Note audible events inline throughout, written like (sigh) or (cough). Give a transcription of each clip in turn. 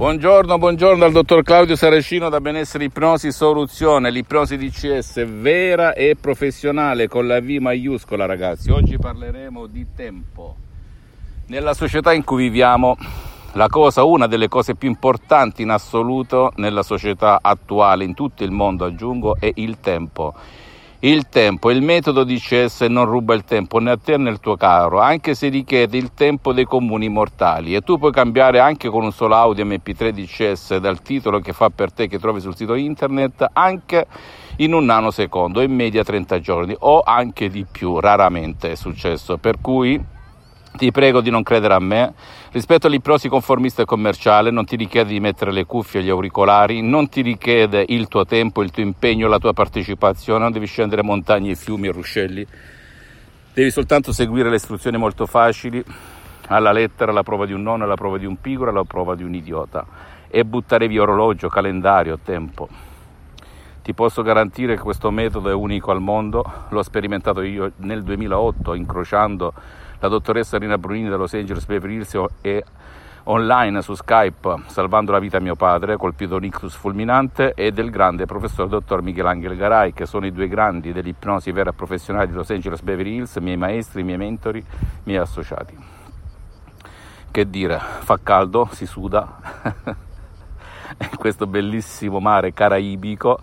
Buongiorno, buongiorno al dottor Claudio Saracino da Benessere Ipnosi Soluzione, l'ipnosi DCS vera e professionale con la V maiuscola ragazzi. Oggi parleremo di tempo. Nella società in cui viviamo, la cosa, una delle cose più importanti in assoluto nella società attuale, in tutto il mondo aggiungo, è il tempo il tempo, il metodo DCS non ruba il tempo né a te né al tuo caro, anche se richiede il tempo dei comuni mortali. E tu puoi cambiare anche con un solo audio MP3 DCS dal titolo che fa per te che trovi sul sito internet anche in un nanosecondo, in media 30 giorni o anche di più, raramente è successo, per cui ti prego di non credere a me. Rispetto all'ipnosi conformista e commerciale, non ti richiede di mettere le cuffie gli auricolari, non ti richiede il tuo tempo, il tuo impegno, la tua partecipazione, non devi scendere montagne, fiumi e ruscelli. Devi soltanto seguire le istruzioni molto facili, alla lettera, alla prova di un nonno, alla prova di un pigro, alla prova di un idiota. E buttare via orologio, calendario, tempo. Ti posso garantire che questo metodo è unico al mondo, l'ho sperimentato io nel 2008 incrociando la dottoressa Rina Brunini da Los Angeles Beverly Hills e online su Skype salvando la vita a mio padre, colpito un ictus fulminante, e del grande professor dottor Michelangelo Garay, che sono i due grandi dell'ipnosi vera professionale di Los Angeles Beverly Hills, miei maestri, miei mentori, miei associati. Che dire, fa caldo, si suda, (laughs) questo bellissimo mare caraibico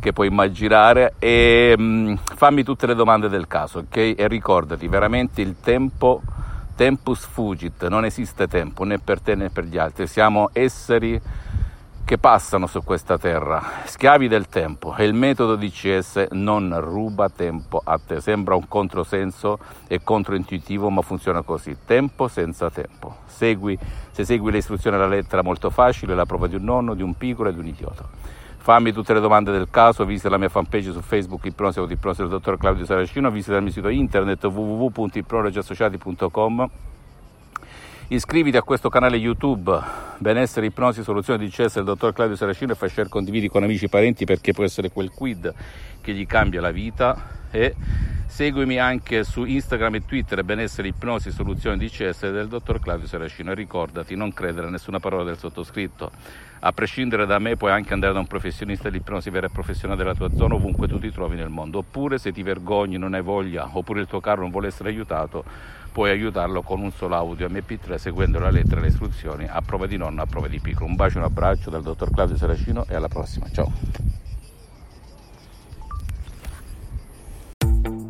che puoi immaginare. E mh, mm, fammi tutte le domande del caso, ok? E ricordati, veramente il tempo, tempus fugit, non esiste tempo né per te né per gli altri, siamo esseri che passano su questa terra, schiavi del tempo. E il metodo DCS non ruba tempo a te, sembra un controsenso e controintuitivo ma funziona così, tempo senza tempo, segui, se segui le istruzioni alla lettera molto facile, la prova di un nonno, di un piccolo e di un idiota. Fammi tutte le domande del caso, visita la mia fanpage su Facebook Ipnosi Ipnosi del dottor Claudio Saracino, visita il mio sito internet www.ipnologiassociati.com Iscriviti a questo canale YouTube. Benessere Ipnosi Soluzione di CS del dottor Claudio Saracino e fai share condividi con amici e parenti perché può essere quel quid che gli cambia la vita e seguimi anche su Instagram e Twitter Benessere Ipnosi Soluzione di CS del dottor Claudio Saracino. E ricordati non credere a nessuna parola del sottoscritto. A prescindere da me puoi anche andare da un professionista di ipnosi vera e professionale della tua zona ovunque tu ti trovi nel mondo. Oppure se ti vergogni non hai voglia oppure il tuo carro non vuole essere aiutato puoi aiutarlo con un solo audio MP3 seguendo la lettera e le istruzioni a prova di nonna a prova di piccolo un bacio e un abbraccio dal dottor Claudio Saracino e alla prossima. Ciao